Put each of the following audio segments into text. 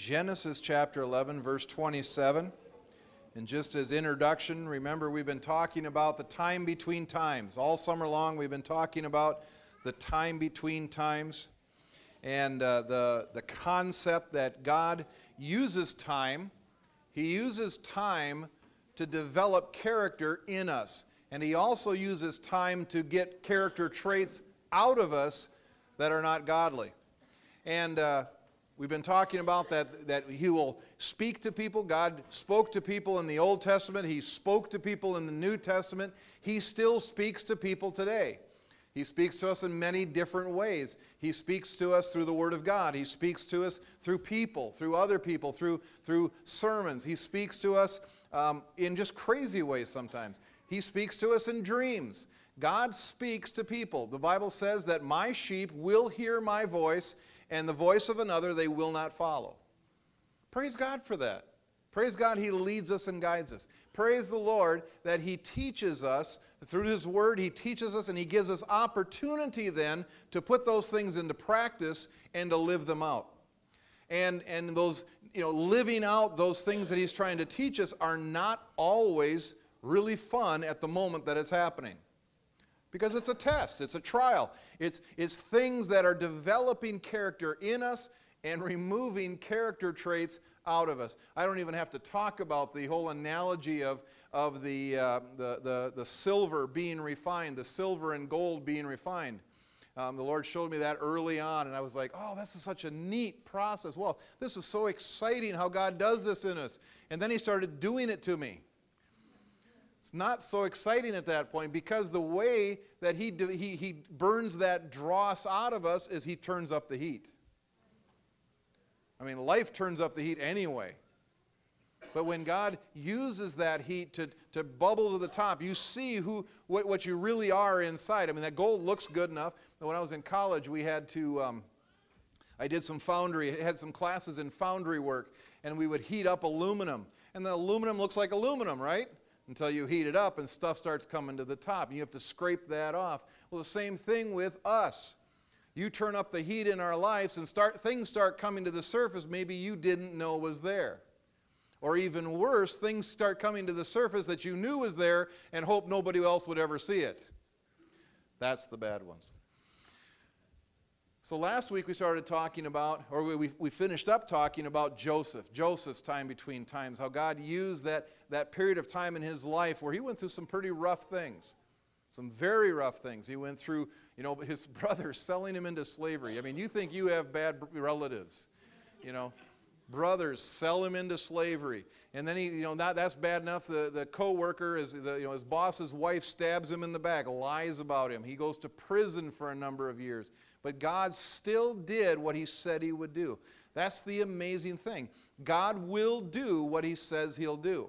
Genesis chapter 11, verse 27. And just as introduction, remember we've been talking about the time between times. All summer long, we've been talking about the time between times and uh, the, the concept that God uses time. He uses time to develop character in us. And He also uses time to get character traits out of us that are not godly. And uh, we've been talking about that, that He will speak to people. God spoke to people in the Old Testament, He spoke to people in the New Testament. He still speaks to people today. He speaks to us in many different ways. He speaks to us through the Word of God. He speaks to us through people, through other people, through, through sermons. He speaks to us um, in just crazy ways sometimes. He speaks to us in dreams. God speaks to people. The Bible says that my sheep will hear my voice, and the voice of another they will not follow. Praise God for that. Praise God, He leads us and guides us. Praise the Lord that He teaches us through His Word, He teaches us and He gives us opportunity then to put those things into practice and to live them out. And, and those, you know, living out those things that He's trying to teach us are not always really fun at the moment that it's happening. Because it's a test, it's a trial. It's, it's things that are developing character in us and removing character traits out of us. I don't even have to talk about the whole analogy of, of the, uh, the, the, the, silver being refined, the silver and gold being refined. Um, the Lord showed me that early on, and I was like, oh, this is such a neat process. Well, this is so exciting how God does this in us. And then He started doing it to me. It's not so exciting at that point because the way that he, he, he burns that dross out of us is He turns up the heat. I mean, life turns up the heat anyway. But when God uses that heat to, to bubble to the top, you see who, what, what you really are inside. I mean, that gold looks good enough. When I was in college, we had to, um, I did some foundry, had some classes in foundry work, and we would heat up aluminum. And the aluminum looks like aluminum, right? Until you heat it up and stuff starts coming to the top. And you have to scrape that off. Well, the same thing with us you turn up the heat in our lives and start things start coming to the surface maybe you didn't know was there or even worse things start coming to the surface that you knew was there and hope nobody else would ever see it that's the bad ones so last week we started talking about or we, we finished up talking about joseph joseph's time between times how god used that, that period of time in his life where he went through some pretty rough things some very rough things. He went through, you know, his brothers selling him into slavery. I mean, you think you have bad relatives, you know. Brothers sell him into slavery. And then he, you know, not, that's bad enough. The, the co-worker, is, the, you know, his boss's wife stabs him in the back, lies about him. He goes to prison for a number of years. But God still did what he said he would do. That's the amazing thing. God will do what he says he'll do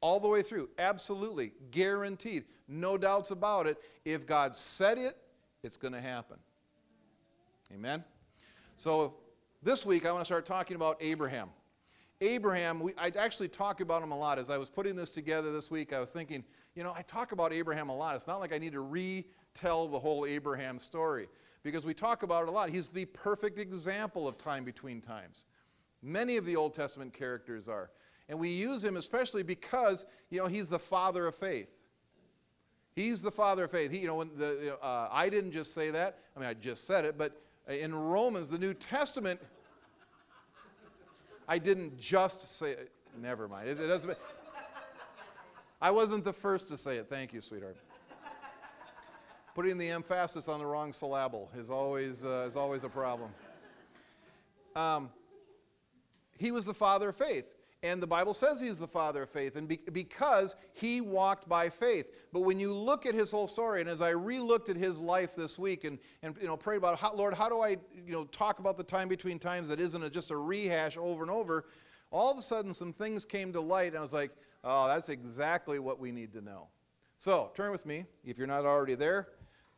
all the way through. Absolutely. Guaranteed. No doubts about it. If God said it, it's going to happen. Amen? So this week I want to start talking about Abraham. Abraham, we, I actually talk about him a lot. As I was putting this together this week, I was thinking, you know, I talk about Abraham a lot. It's not like I need to retell the whole Abraham story because we talk about it a lot. He's the perfect example of time between times. Many of the Old Testament characters are. And we use him especially because, you know, he's the father of faith. He's the father of faith. He, you know, when the, uh, I didn't just say that. I mean, I just said it, but in Romans, the New Testament, I didn't just say it. Never mind. It, it doesn't. I wasn't the first to say it. Thank you, sweetheart. Putting the emphasis on the wrong syllable is always, uh, is always a problem. Um, he was the father of faith. And the Bible says he's the father of faith, and be, because he walked by faith. But when you look at his whole story, and as I re-looked at his life this week, and, and you know, prayed about, how, Lord, how do I you know, talk about the time between times that isn't a, just a rehash over and over, all of a sudden some things came to light, and I was like, oh, that's exactly what we need to know. So turn with me, if you're not already there,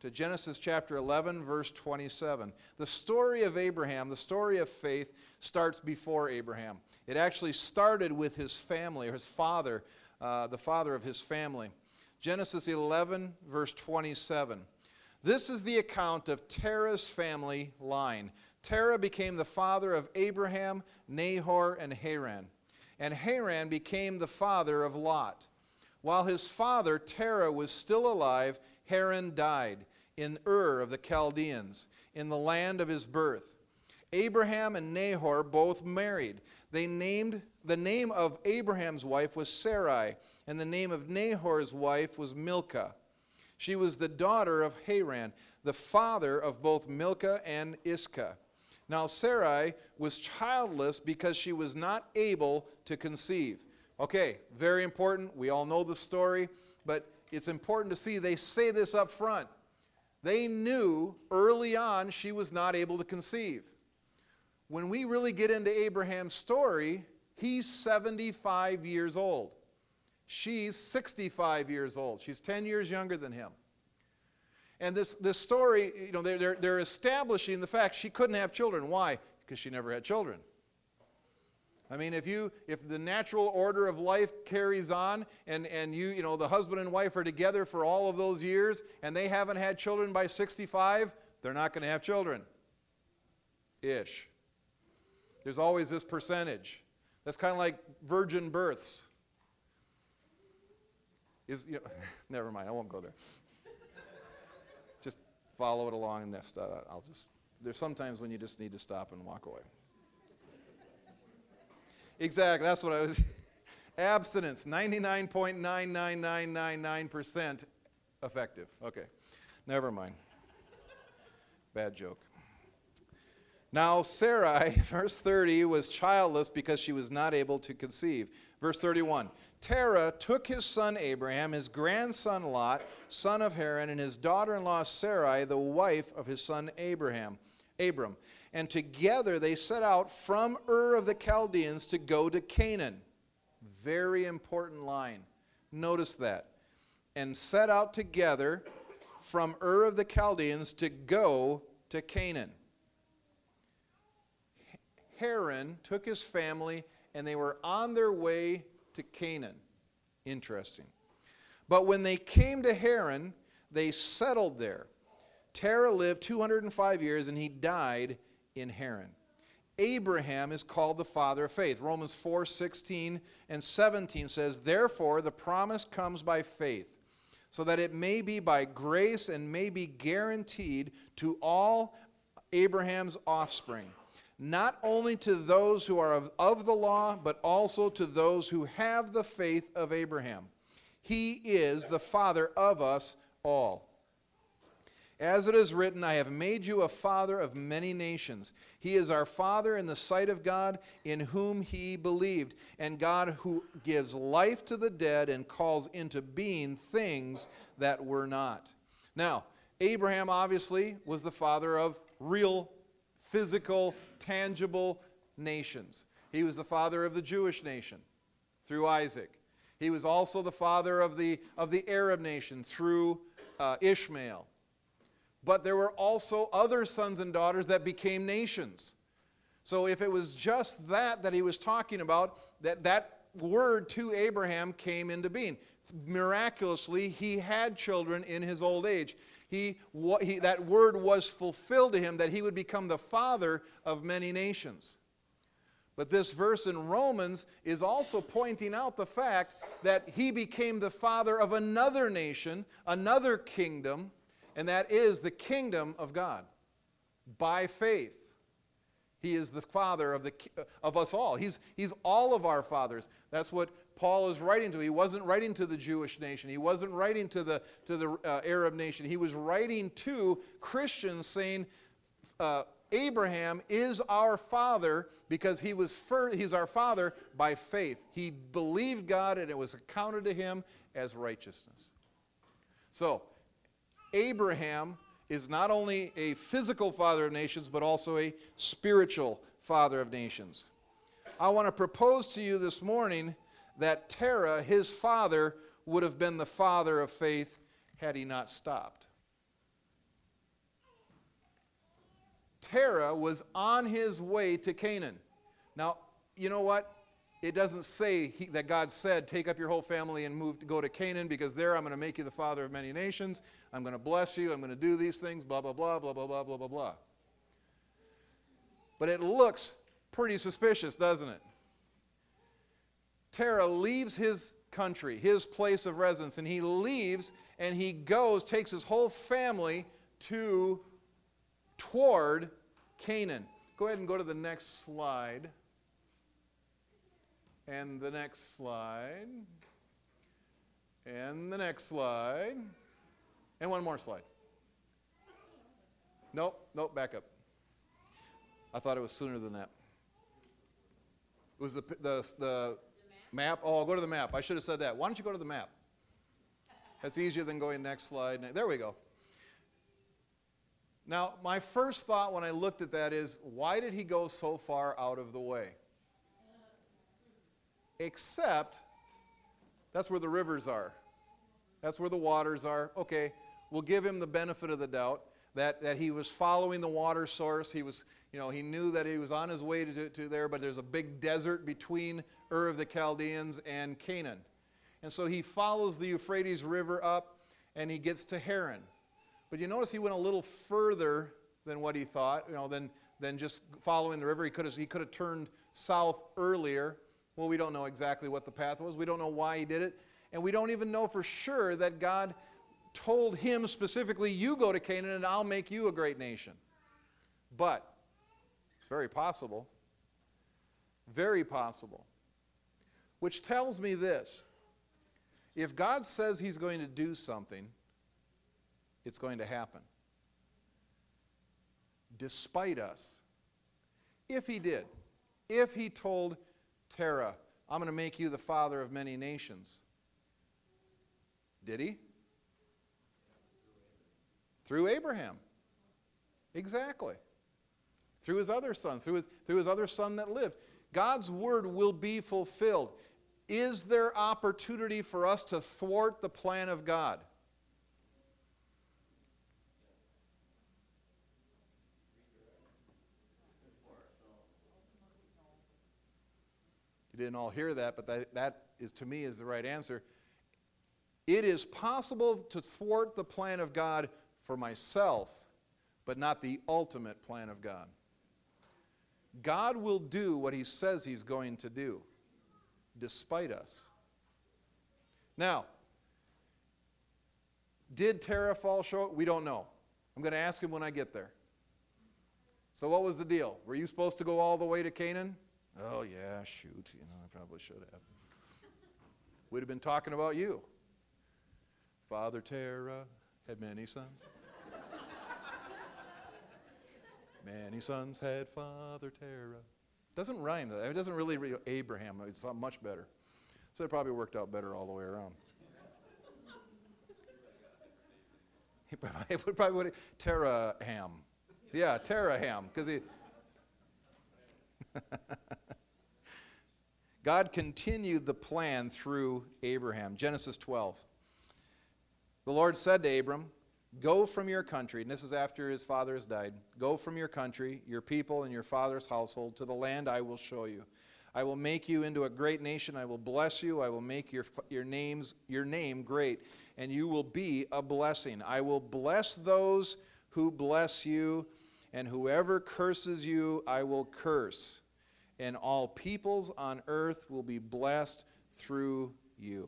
to Genesis chapter 11, verse 27. The story of Abraham, the story of faith, starts before Abraham. It actually started with his family, or his father, uh, the father of his family. Genesis 11, verse 27. This is the account of Terah's family line. Terah became the father of Abraham, Nahor, and Haran. And Haran became the father of Lot. While his father Terah was still alive, Haran died in Ur of the Chaldeans, in the land of his birth. Abraham and Nahor both married. They named the name of Abraham's wife was Sarai, and the name of Nahor's wife was Milcah. She was the daughter of Haran, the father of both Milcah and Iscah. Now Sarai was childless because she was not able to conceive. Okay, very important. We all know the story, but it's important to see they say this up front. They knew early on she was not able to conceive. When we really get into Abraham's story, he's 75 years old. She's 65 years old. She's 10 years younger than him. And this, this story, you know, they're, they're, they're establishing the fact she couldn't have children. Why? Because she never had children. I mean, if you if the natural order of life carries on and, and you, you know, the husband and wife are together for all of those years and they haven't had children by 65, they're not going to have children. Ish. There's always this percentage. That's kind of like virgin births. Is you know, never mind, I won't go there. just follow it along and this. Uh, I'll just there's sometimes when you just need to stop and walk away. Exactly, that's what I was. Abstinence, 99.99999% effective. Okay, never mind. Bad joke. Now, Sarai, verse 30, was childless because she was not able to conceive. Verse 31 Terah took his son Abraham, his grandson Lot, son of Haran, and his daughter in law Sarai, the wife of his son Abraham, Abram and together they set out from Ur of the Chaldeans to go to Canaan. Very important line. Notice that. And set out together from Ur of the Chaldeans to go to Canaan. Haran took his family and they were on their way to Canaan. Interesting. But when they came to Haran, they settled there. Terah lived 205 years and he died in Haran. Abraham is called the father of faith. Romans 4 16 and 17 says, Therefore, the promise comes by faith, so that it may be by grace and may be guaranteed to all Abraham's offspring, not only to those who are of, of the law, but also to those who have the faith of Abraham. He is the father of us all. As it is written, I have made you a father of many nations. He is our father in the sight of God, in whom he believed, and God who gives life to the dead and calls into being things that were not. Now, Abraham obviously was the father of real, physical, tangible nations. He was the father of the Jewish nation through Isaac. He was also the father of the, of the Arab nation through uh, Ishmael but there were also other sons and daughters that became nations. So if it was just that that he was talking about, that that word to Abraham came into being. Miraculously, he had children in his old age. He, he, that word was fulfilled to him that he would become the father of many nations. But this verse in Romans is also pointing out the fact that he became the father of another nation, another kingdom, and that is the kingdom of God by faith. He is the father of, the, of us all. He's, he's all of our fathers. That's what Paul is writing to. He wasn't writing to the Jewish nation. He wasn't writing to the, to the uh, Arab nation. He was writing to Christians saying, uh, Abraham is our father because he was he's our father by faith. He believed God and it was accounted to him as righteousness. So, Abraham is not only a physical father of nations, but also a spiritual father of nations. I want to propose to you this morning that Terah, his father, would have been the father of faith had he not stopped. Terah was on his way to Canaan. Now, you know what? It doesn't say he, that God said, Take up your whole family and move to go to Canaan because there I'm going to make you the father of many nations. I'm going to bless you. I'm going to do these things, blah, blah, blah, blah, blah, blah, blah, blah, blah. But it looks pretty suspicious, doesn't it? Terah leaves his country, his place of residence, and he leaves and he goes, takes his whole family to toward Canaan. Go ahead and go to the next slide. And the next slide. And the next slide. And one more slide. Nope, nope, back up. I thought it was sooner than that. It was the, the, the map. Oh, I'll go to the map. I should have said that. Why don't you go to the map? That's easier than going next slide. There we go. Now, my first thought when I looked at that is why did he go so far out of the way? Except that's where the rivers are. That's where the waters are. Okay, we'll give him the benefit of the doubt that, that he was following the water source. He was, you know, he knew that he was on his way to, to there, but there's a big desert between Ur of the Chaldeans and Canaan. And so he follows the Euphrates River up and he gets to Haran. But you notice he went a little further than what he thought, you know, than, than just following the river. He could have he could have turned south earlier. Well, we don't know exactly what the path was. We don't know why he did it. And we don't even know for sure that God told him specifically, You go to Canaan and I'll make you a great nation. But it's very possible. Very possible. Which tells me this if God says he's going to do something, it's going to happen. Despite us. If he did, if he told Terah, I'm going to make you the father of many nations, did he? Through Abraham. Exactly. Through his other sons, through his, through his other son that lived. God's word will be fulfilled. Is there opportunity for us to thwart the plan of God? You didn't all hear that, but that, that is to me is the right answer. It is possible to thwart the plan of God for myself, but not the ultimate plan of God. God will do what he says he's going to do, despite us. Now, did Terah fall short? We don't know. I'm going to ask him when I get there. So, what was the deal? Were you supposed to go all the way to Canaan? Oh, yeah, shoot. You know, I probably should have. We'd have been talking about you. Father Terah had many sons. many sons had Father Terah. Doesn't rhyme though. It doesn't really read Abraham. It's much better. So it probably worked out better all the way around. it would probably would Teraham. Yeah, Teraham, because he. God continued the plan through Abraham. Genesis 12. The Lord said to Abram, Go from your country, and this is after his father has died. Go from your country, your people, and your father's household to the land I will show you. I will make you into a great nation. I will bless you. I will make your, your, names, your name great, and you will be a blessing. I will bless those who bless you, and whoever curses you, I will curse. And all peoples on earth will be blessed through you.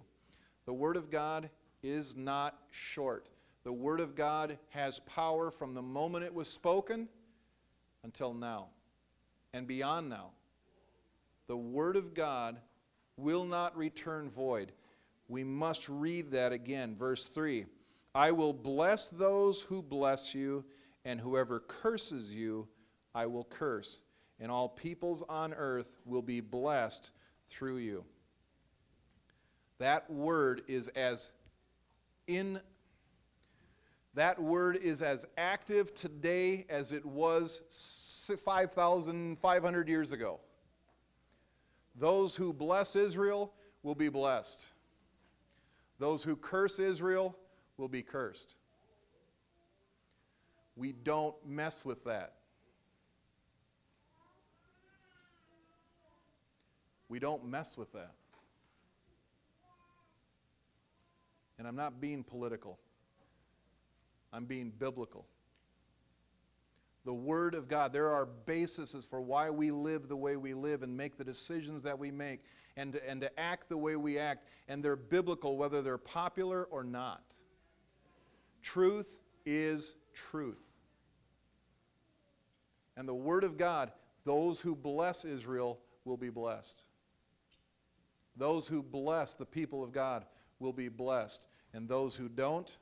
The Word of God is not short. The Word of God has power from the moment it was spoken until now and beyond now. The Word of God will not return void. We must read that again. Verse 3 I will bless those who bless you, and whoever curses you, I will curse. And all peoples on earth will be blessed through you. That word is as in that word is as active today as it was 5,500 years ago. Those who bless Israel will be blessed. Those who curse Israel will be cursed. We don't mess with that. We don't mess with that. And I'm not being political, I'm being biblical. The Word of God. There are bases for why we live the way we live and make the decisions that we make and to, and to act the way we act. And they're biblical, whether they're popular or not. Truth is truth. And the Word of God, those who bless Israel will be blessed. Those who bless the people of God will be blessed. And those who don't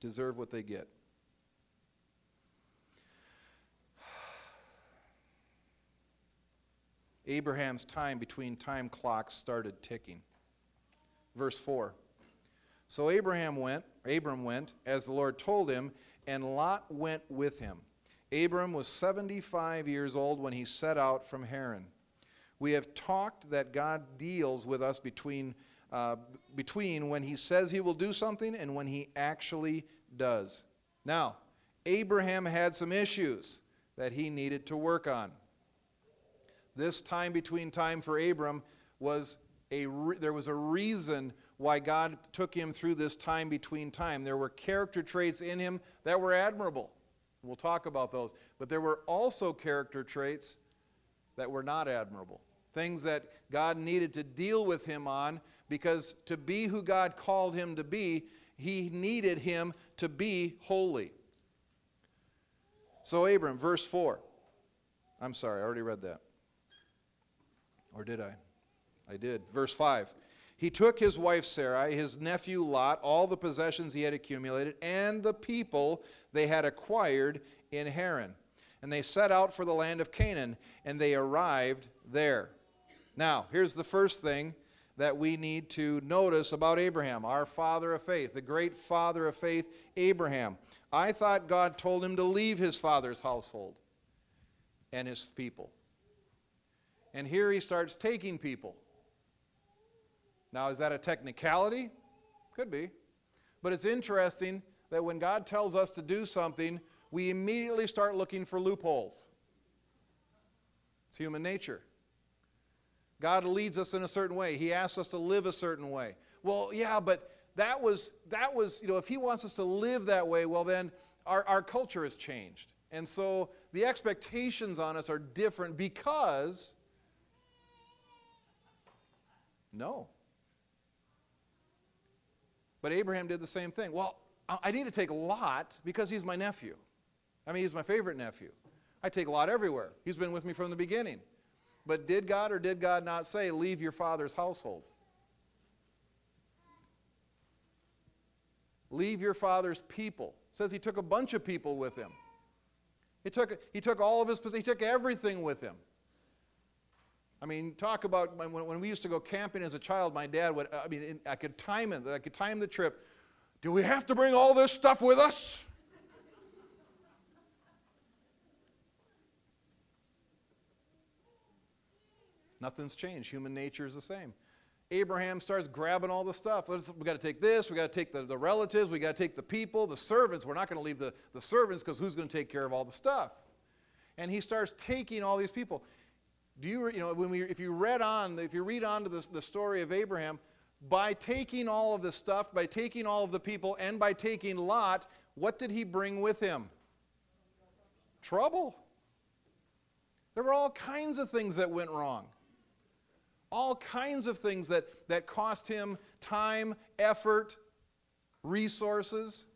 deserve what they get. Abraham's time between time clocks started ticking. Verse 4. So Abraham went, Abram went, as the Lord told him, and Lot went with him. Abram was 75 years old when he set out from Haran. We have talked that God deals with us between, uh, between when he says he will do something and when he actually does. Now, Abraham had some issues that he needed to work on. This time between time for Abram was a re- there was a reason why God took him through this time between time. There were character traits in him that were admirable. We'll talk about those. But there were also character traits that were not admirable. Things that God needed to deal with him on because to be who God called him to be, he needed him to be holy. So, Abram, verse 4. I'm sorry, I already read that. Or did I? I did. Verse 5. He took his wife Sarai, his nephew Lot, all the possessions he had accumulated, and the people they had acquired in Haran. And they set out for the land of Canaan, and they arrived there. Now, here's the first thing that we need to notice about Abraham, our father of faith, the great father of faith, Abraham. I thought God told him to leave his father's household and his people. And here he starts taking people. Now, is that a technicality? Could be. But it's interesting that when God tells us to do something, we immediately start looking for loopholes. It's human nature. God leads us in a certain way. He asks us to live a certain way. Well, yeah, but that was that was, you know, if he wants us to live that way, well then our, our culture has changed. And so the expectations on us are different because no. But Abraham did the same thing. Well, I need to take Lot because he's my nephew. I mean, he's my favorite nephew. I take a Lot everywhere. He's been with me from the beginning. But did God or did God not say, leave your father's household? Leave your father's people. It says he took a bunch of people with him. He took, he took all of his, he took everything with him. I mean, talk about when, when we used to go camping as a child, my dad would, I mean, I could time it, I could time the trip. Do we have to bring all this stuff with us? Nothing's changed. Human nature is the same. Abraham starts grabbing all the stuff. We got to take this, we got to take the, the relatives, we got to take the people, the servants. We're not going to leave the, the servants because who's going to take care of all the stuff? And he starts taking all these people. Do you, you know, when we, if you read on, if you read on to the, the story of Abraham, by taking all of the stuff, by taking all of the people, and by taking Lot, what did he bring with him? Trouble. There were all kinds of things that went wrong. All kinds of things that, that cost him time, effort, resources.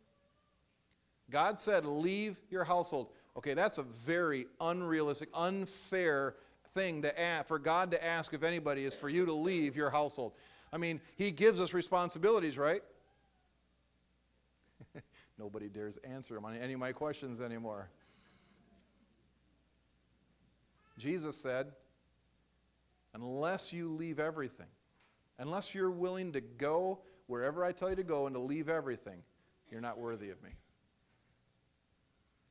God said, Leave your household. Okay, that's a very unrealistic, unfair thing to ask, for God to ask of anybody is for you to leave your household. I mean, He gives us responsibilities, right? Nobody dares answer any of my questions anymore. Jesus said, unless you leave everything, unless you're willing to go wherever I tell you to go and to leave everything, you're not worthy of me.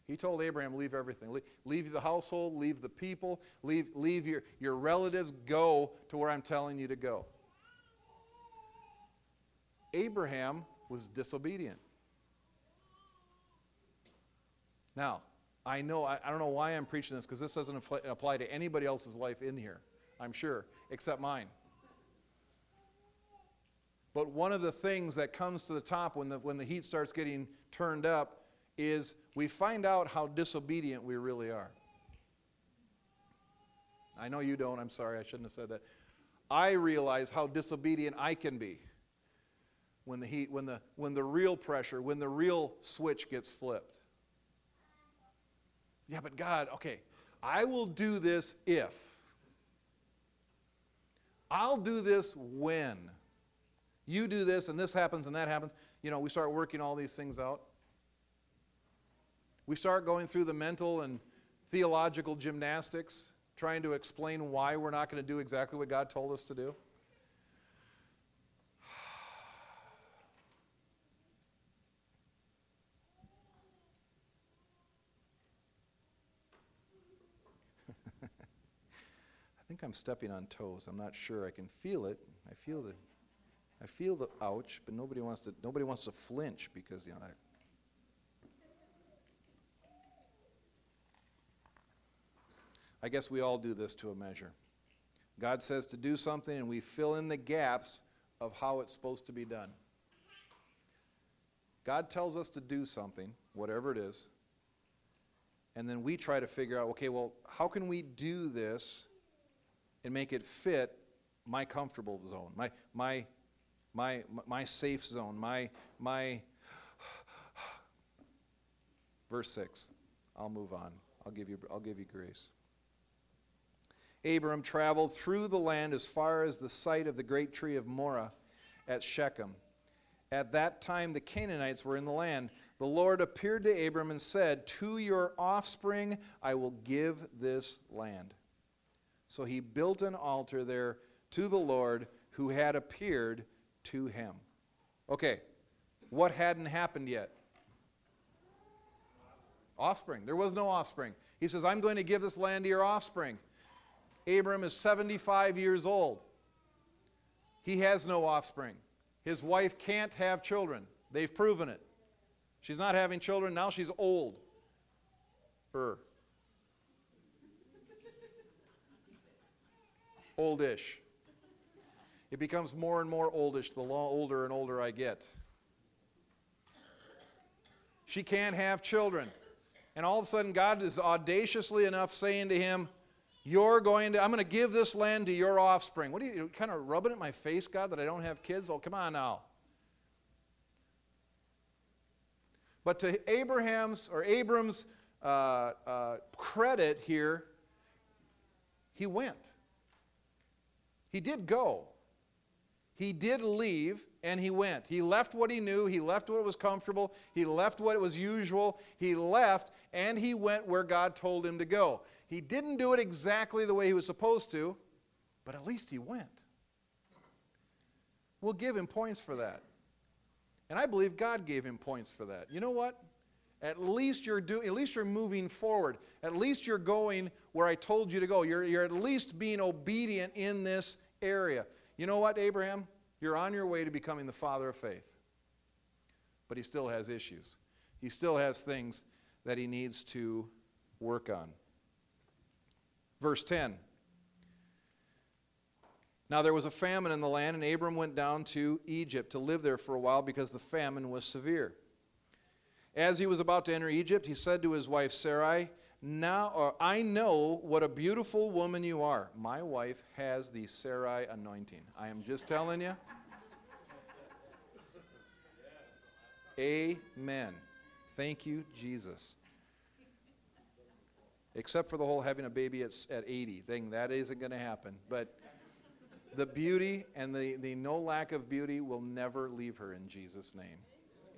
He told Abraham, leave everything. Leave the household, leave the people, leave, leave your, your relatives, go to where I'm telling you to go. Abraham was disobedient. Now, I know, I, I don't know why I'm preaching this because this doesn't apply to anybody else's life in here, I'm sure, except mine. But one of the things that comes to the top when the, when the heat starts getting turned up is we find out how disobedient we really are. I know you don't. I'm sorry. I shouldn't have said that. I realize how disobedient I can be when the heat, when the, when the real pressure, when the real switch gets flipped. Yeah, but God, okay, I will do this if. I'll do this when. You do this and this happens and that happens. You know, we start working all these things out. We start going through the mental and theological gymnastics, trying to explain why we're not going to do exactly what God told us to do. Think I'm stepping on toes. I'm not sure. I can feel it. I feel the, I feel the ouch, but nobody wants to. Nobody wants to flinch because you know. I, I guess we all do this to a measure. God says to do something, and we fill in the gaps of how it's supposed to be done. God tells us to do something, whatever it is, and then we try to figure out okay, well, how can we do this and make it fit my comfortable zone, my, my, my, my safe zone, my, my. Verse 6. I'll move on. I'll give you, I'll give you grace. Abram traveled through the land as far as the site of the great tree of Moreh at Shechem. At that time, the Canaanites were in the land. The Lord appeared to Abram and said, To your offspring I will give this land. So he built an altar there to the Lord who had appeared to him. Okay, what hadn't happened yet? Offspring. There was no offspring. He says, I'm going to give this land to your offspring. Abram is 75 years old. He has no offspring. His wife can't have children. They've proven it. She's not having children. Now she's old. Her. Oldish. It becomes more and more oldish the older and older I get. She can't have children. And all of a sudden, God is audaciously enough saying to him, You're going to, I'm going to give this land to your offspring. What are you kind of rubbing it in my face, God, that I don't have kids? Oh, come on now. But to Abraham's or Abram's uh, uh, credit here, he went. He did go. He did leave and he went. He left what he knew. He left what was comfortable. He left what was usual. He left and he went where God told him to go. He didn't do it exactly the way he was supposed to, but at least he went. We'll give him points for that. And I believe God gave him points for that. You know what? At least you're doing at least you're moving forward. At least you're going where I told you to go. You're, you're at least being obedient in this area. You know what, Abraham? You're on your way to becoming the father of faith. But he still has issues. He still has things that he needs to work on. Verse 10. Now there was a famine in the land, and Abram went down to Egypt to live there for a while because the famine was severe. As he was about to enter Egypt, he said to his wife Sarai, now or I know what a beautiful woman you are. My wife has the Sarai anointing. I am just telling you. Amen. Thank you, Jesus. Except for the whole having a baby at, at 80 thing, that isn't going to happen. But the beauty and the, the no lack of beauty will never leave her in Jesus' name.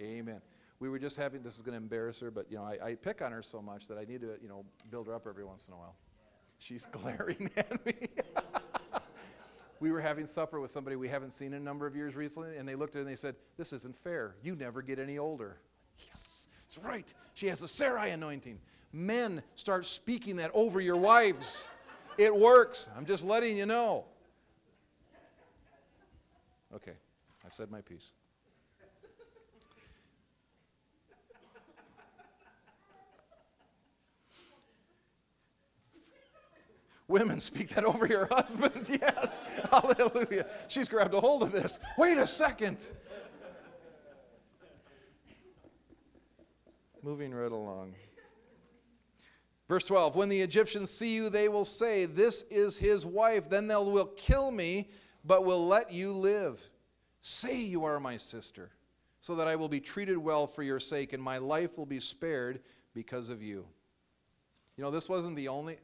Amen we were just having, this is going to embarrass her, but, you know, I, I pick on her so much that I need to, you know, build her up every once in a while. She's glaring at me. we were having supper with somebody we haven't seen in a number of years recently, and they looked at her and they said, This isn't fair. You never get any older. Yes, that's right. She has the Sarai anointing. Men, start speaking that over your wives. It works. I'm just letting you know. Okay, I've said my piece. Women, speak that over your husbands. Yes. Hallelujah. She's grabbed a hold of this. Wait a second. Moving right along. Verse 12 When the Egyptians see you, they will say, This is his wife. Then they will kill me, but will let you live. Say you are my sister, so that I will be treated well for your sake, and my life will be spared because of you. You know, this wasn't the only.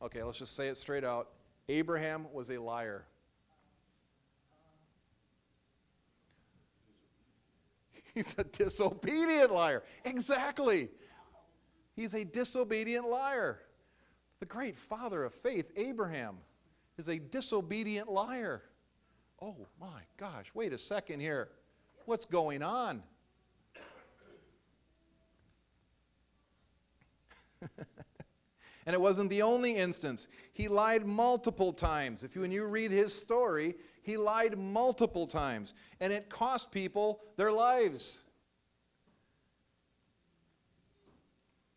Okay, let's just say it straight out. Abraham was a liar. He's a disobedient liar. Exactly. He's a disobedient liar. The great father of faith, Abraham, is a disobedient liar. Oh my gosh, wait a second here. What's going on? and it wasn't the only instance. He lied multiple times. If you, when you read his story, he lied multiple times, and it cost people their lives.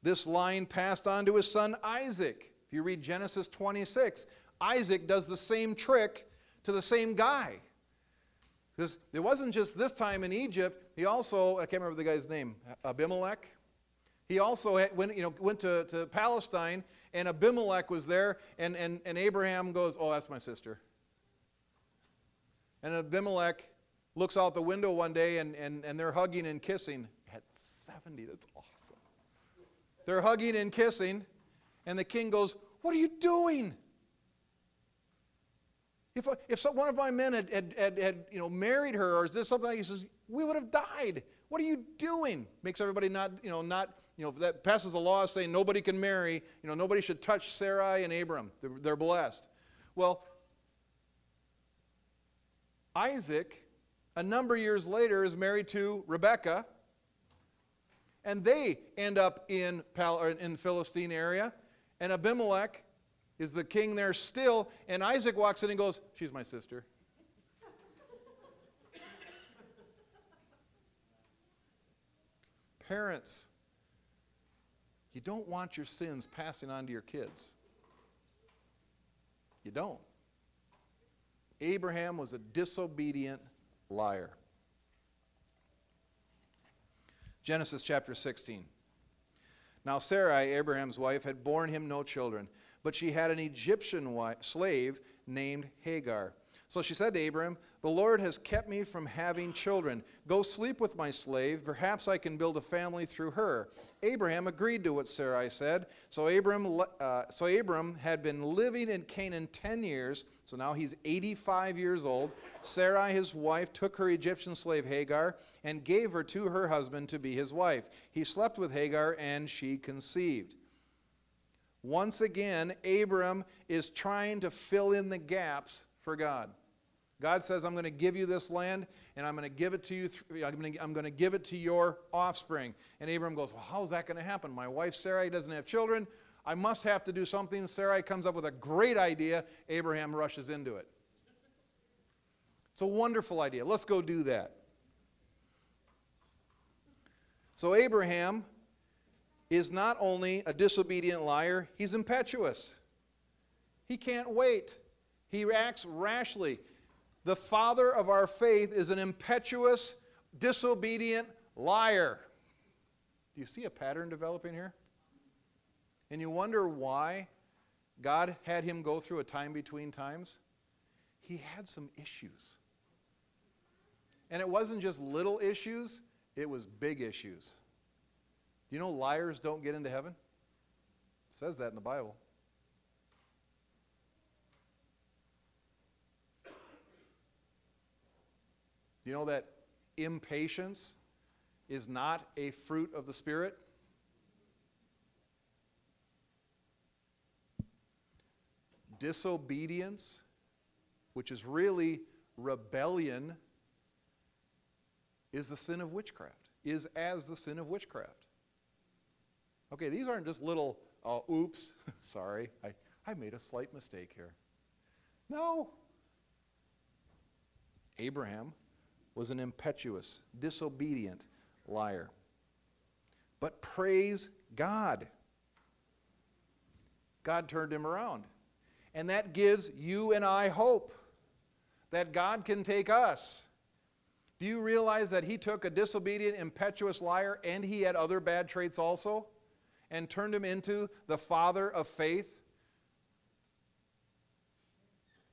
This line passed on to his son Isaac. If you read Genesis 26, Isaac does the same trick to the same guy. Because it wasn't just this time in Egypt, he also, I can't remember the guy's name, Abimelech. He also went, you know, went to, to Palestine, and Abimelech was there, and, and, and Abraham goes, Oh, that's my sister. And Abimelech looks out the window one day, and, and, and they're hugging and kissing. At 70, that's awesome. They're hugging and kissing, and the king goes, What are you doing? If, if one of my men had, had, had, had, you know, married her, or is this something he says, we would have died. What are you doing? Makes everybody not, you know, not, you know, that passes a law saying nobody can marry, you know, nobody should touch Sarai and Abram. They're, they're blessed. Well, Isaac, a number of years later, is married to Rebekah, and they end up in, Pal- uh, in Philistine area. And Abimelech is the king there still. And Isaac walks in and goes, She's my sister. Parents, you don't want your sins passing on to your kids. You don't. Abraham was a disobedient liar. Genesis chapter 16. Now Sarai, Abraham's wife, had borne him no children, but she had an Egyptian wife, slave named Hagar. So she said to Abram, The Lord has kept me from having children. Go sleep with my slave. Perhaps I can build a family through her. Abraham agreed to what Sarai said. So Abram, uh, so Abram had been living in Canaan 10 years. So now he's 85 years old. Sarai, his wife, took her Egyptian slave Hagar and gave her to her husband to be his wife. He slept with Hagar and she conceived. Once again, Abram is trying to fill in the gaps for God. God says, I'm going to give you this land, and I'm going to give it to you. Th- I'm, going to, I'm going to give it to your offspring. And Abram goes, Well, how's that going to happen? My wife Sarai doesn't have children. I must have to do something. Sarai comes up with a great idea. Abraham rushes into it. It's a wonderful idea. Let's go do that. So, Abraham is not only a disobedient liar, he's impetuous. He can't wait. He acts rashly. The father of our faith is an impetuous, disobedient liar. Do you see a pattern developing here? And you wonder why God had him go through a time between times? He had some issues. And it wasn't just little issues, it was big issues. Do you know liars don't get into heaven? It says that in the Bible. You know that impatience is not a fruit of the Spirit? Disobedience, which is really rebellion, is the sin of witchcraft, is as the sin of witchcraft. Okay, these aren't just little, oh, oops, sorry, I, I made a slight mistake here. No. Abraham was an impetuous, disobedient liar. But praise God. God turned him around. And that gives you and I hope that God can take us Do you realize that he took a disobedient, impetuous liar and he had other bad traits also and turned him into the father of faith?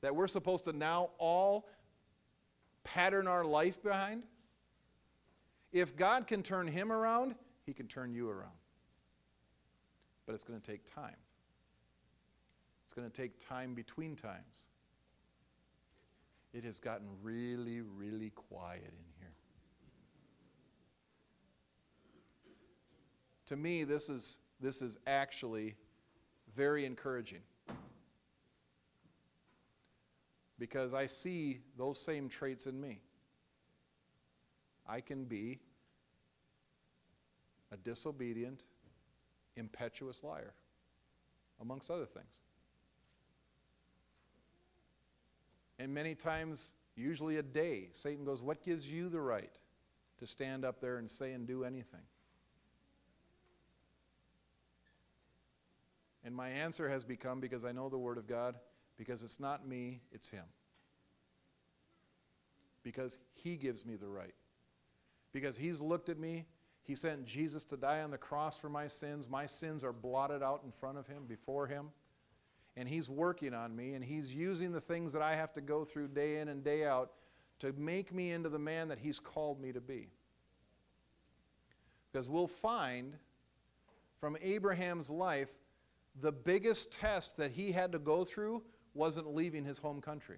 That we're supposed to now all pattern our life behind? If God can turn him around, he can turn you around. But it's going to take time. It's going to take time between times. It has gotten really, really quiet in here. To me, this is, this is actually very encouraging. Because I see those same traits in me. I can be a disobedient, impetuous liar, amongst other things. And many times, usually a day, Satan goes, What gives you the right to stand up there and say and do anything? And my answer has become because I know the Word of God, because it's not me, it's Him. Because He gives me the right. Because He's looked at me, He sent Jesus to die on the cross for my sins. My sins are blotted out in front of Him, before Him and He's working on me, and He's using the things that I have to go through day in and day out to make me into the man that He's called me to be. Because we'll find from Abraham's life, the biggest test that he had to go through wasn't leaving his home country.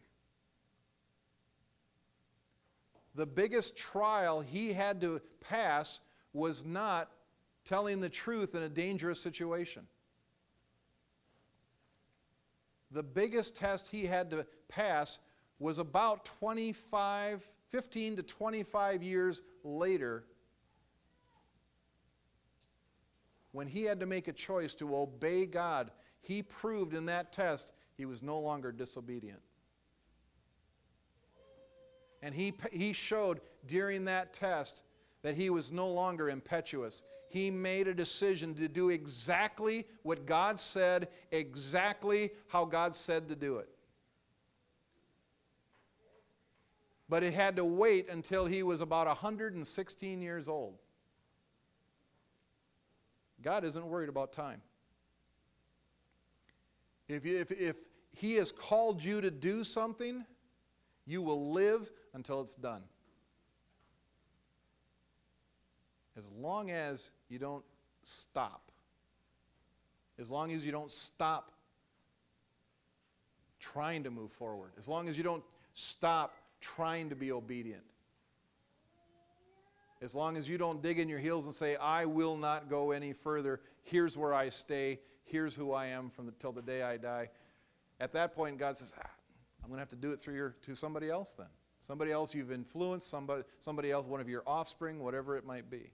The biggest trial he had to pass was not telling the truth in a dangerous situation the biggest test he had to pass was about 25, 15 to 25 years later when he had to make a choice to obey God. He proved in that test he was no longer disobedient. And he, he showed during that test that he was no longer impetuous he made a decision to do exactly what God said, exactly how God said to do it. But it had to wait until he was about 116 years old. God isn't worried about time. If, if, if He has called you to do something, you will live until it's done. as long as you don't stop, as long as you don't stop trying to move forward, as long as you don't stop trying to be obedient, as long as you don't dig in your heels and say, I will not go any further, here's where I stay, here's who I am from the, till the day I die. At that point, God says, ah, I'm going to have to do it through your, to somebody else then. Somebody else you've influenced, somebody, somebody else, one of your offspring, whatever it might be.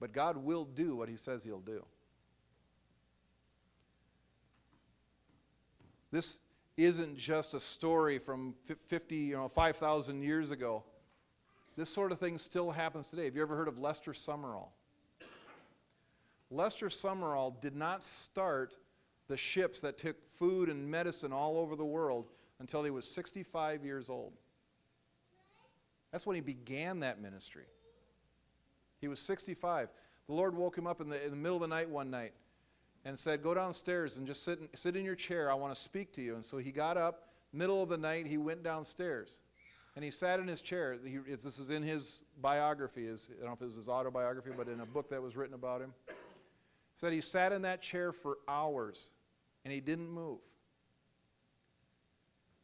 But God will do what He says He'll do. This isn't just a story from 50, you know, 5,000 years ago. This sort of thing still happens today. Have you ever heard of Lester Sumrall? Lester Sumrall did not start the ships that took food and medicine all over the world until he was 65 years old. That's when he began that ministry. He was 65. The Lord woke him up in the, in the middle of the night one night and said, Go downstairs and just sit in, sit in your chair. I want to speak to you. And so he got up, middle of the night, he went downstairs. And he sat in his chair. He, this is in his biography. His, I don't know if it was his autobiography, but in a book that was written about him. Said he sat in that chair for hours and he didn't move.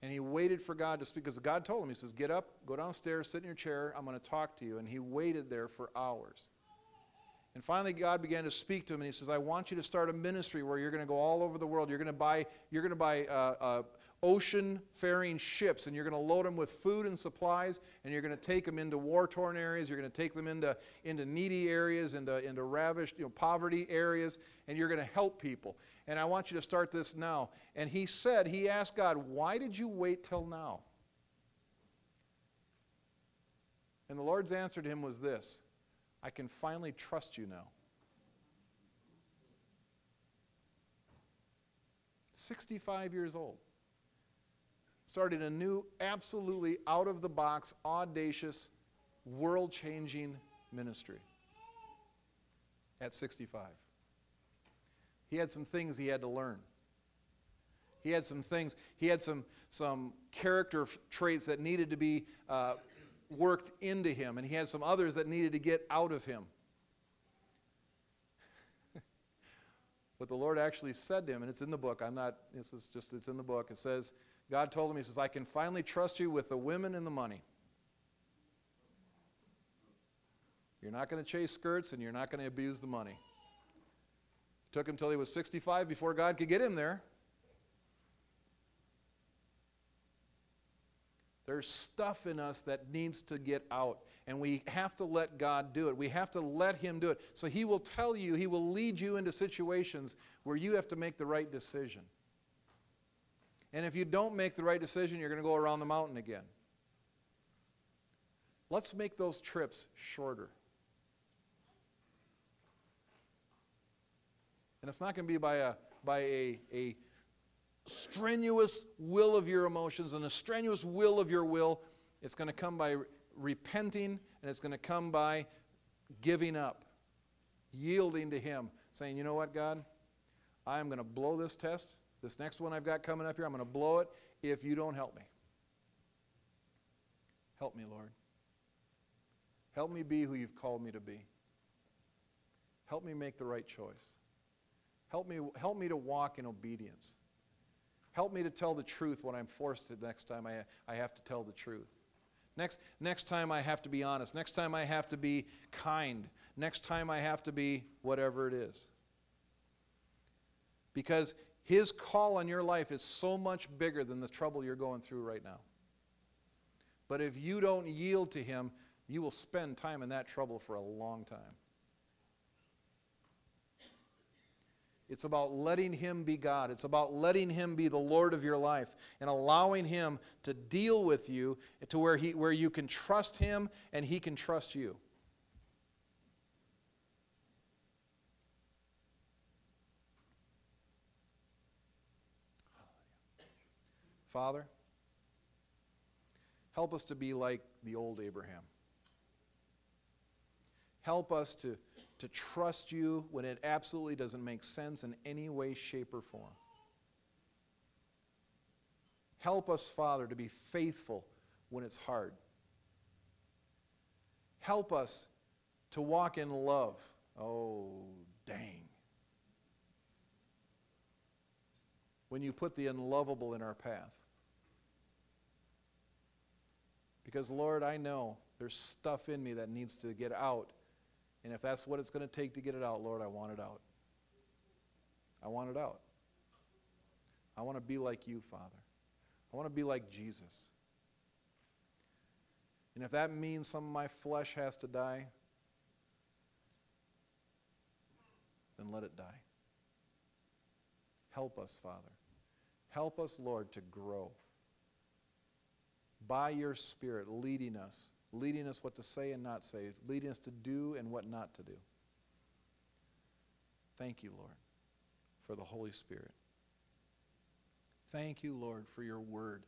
And he waited for God to speak because God told him, He says, Get up, go downstairs, sit in your chair, I'm going to talk to you. And he waited there for hours. And finally, God began to speak to him, and He says, "I want you to start a ministry where you're going to go all over the world. You're going to buy, you're going to buy uh, uh, ocean-faring ships, and you're going to load them with food and supplies, and you're going to take them into war-torn areas. You're going to take them into into needy areas, into into ravished, you know, poverty areas, and you're going to help people and I want you to start this now. And he said, he asked God, Why did you wait till now? And the Lord's answer to him was this I can finally trust you now. 65 years old. Starting a new, absolutely out of the box, audacious, world changing ministry at 65. He had some things he had to learn. He had some things, he had some, some character traits that needed to be uh, worked into him, and he had some others that needed to get out of him. but the Lord actually said to him, and it's in the book, I'm not, this is just, it's in the book. It says, God told him, He says, I can finally trust you with the women and the money. You're not going to chase skirts and you're not going to abuse the money. It took him until he was 65 before God could get him there. There's stuff in us that needs to get out, and we have to let God do it. We have to let Him do it. So He will tell you, He will lead you into situations where you have to make the right decision. And if you don't make the right decision, you're going to go around the mountain again. Let's make those trips shorter. And it's not going to be by a, by a, a strenuous will of your emotions and a strenuous will of your will. It's going to come by repenting and it's going to come by giving up, yielding to Him, saying, You know what, God? I am going to blow this test. This next one I've got coming up here, I'm going to blow it if you don't help me. Help me, Lord. Help me be who you've called me to be. Help me make the right choice. Help me, help me to walk in obedience. Help me to tell the truth when I'm forced to next time I, I have to tell the truth. Next, next time I have to be honest. Next time I have to be kind. Next time I have to be whatever it is. Because His call on your life is so much bigger than the trouble you're going through right now. But if you don't yield to Him, you will spend time in that trouble for a long time. It's about letting Him be God. It's about letting Him be the Lord of your life and allowing Him to deal with you to where, he, where you can trust Him and He can trust you. Father, help us to be like the old Abraham. Help us to to trust you when it absolutely doesn't make sense in any way, shape, or form. Help us, Father, to be faithful when it's hard. Help us to walk in love. Oh, dang. When you put the unlovable in our path. Because, Lord, I know there's stuff in me that needs to get out and if that's what it's going to take to get it out, Lord, I want it out. I want it out. I want to be like you, Father. I want to be like Jesus. And if that means some of my flesh has to die, then let it die. Help us, Father. Help us, Lord, to grow by your Spirit leading us leading us what to say and not say, leading us to do and what not to do. Thank you, Lord, for the Holy Spirit. Thank you, Lord, for your word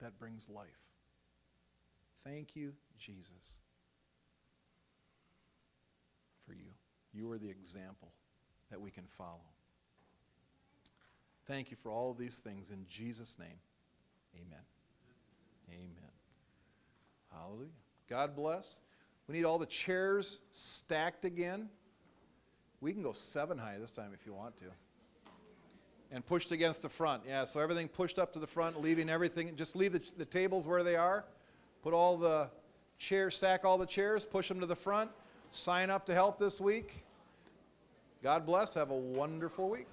that brings life. Thank you, Jesus, for you. You are the example that we can follow. Thank you for all of these things in Jesus' name. Amen. Amen. Hallelujah. God bless. We need all the chairs stacked again. We can go seven high this time if you want to. And pushed against the front. Yeah, so everything pushed up to the front, leaving everything. Just leave the, the tables where they are. Put all the chairs, stack all the chairs, push them to the front. Sign up to help this week. God bless. Have a wonderful week.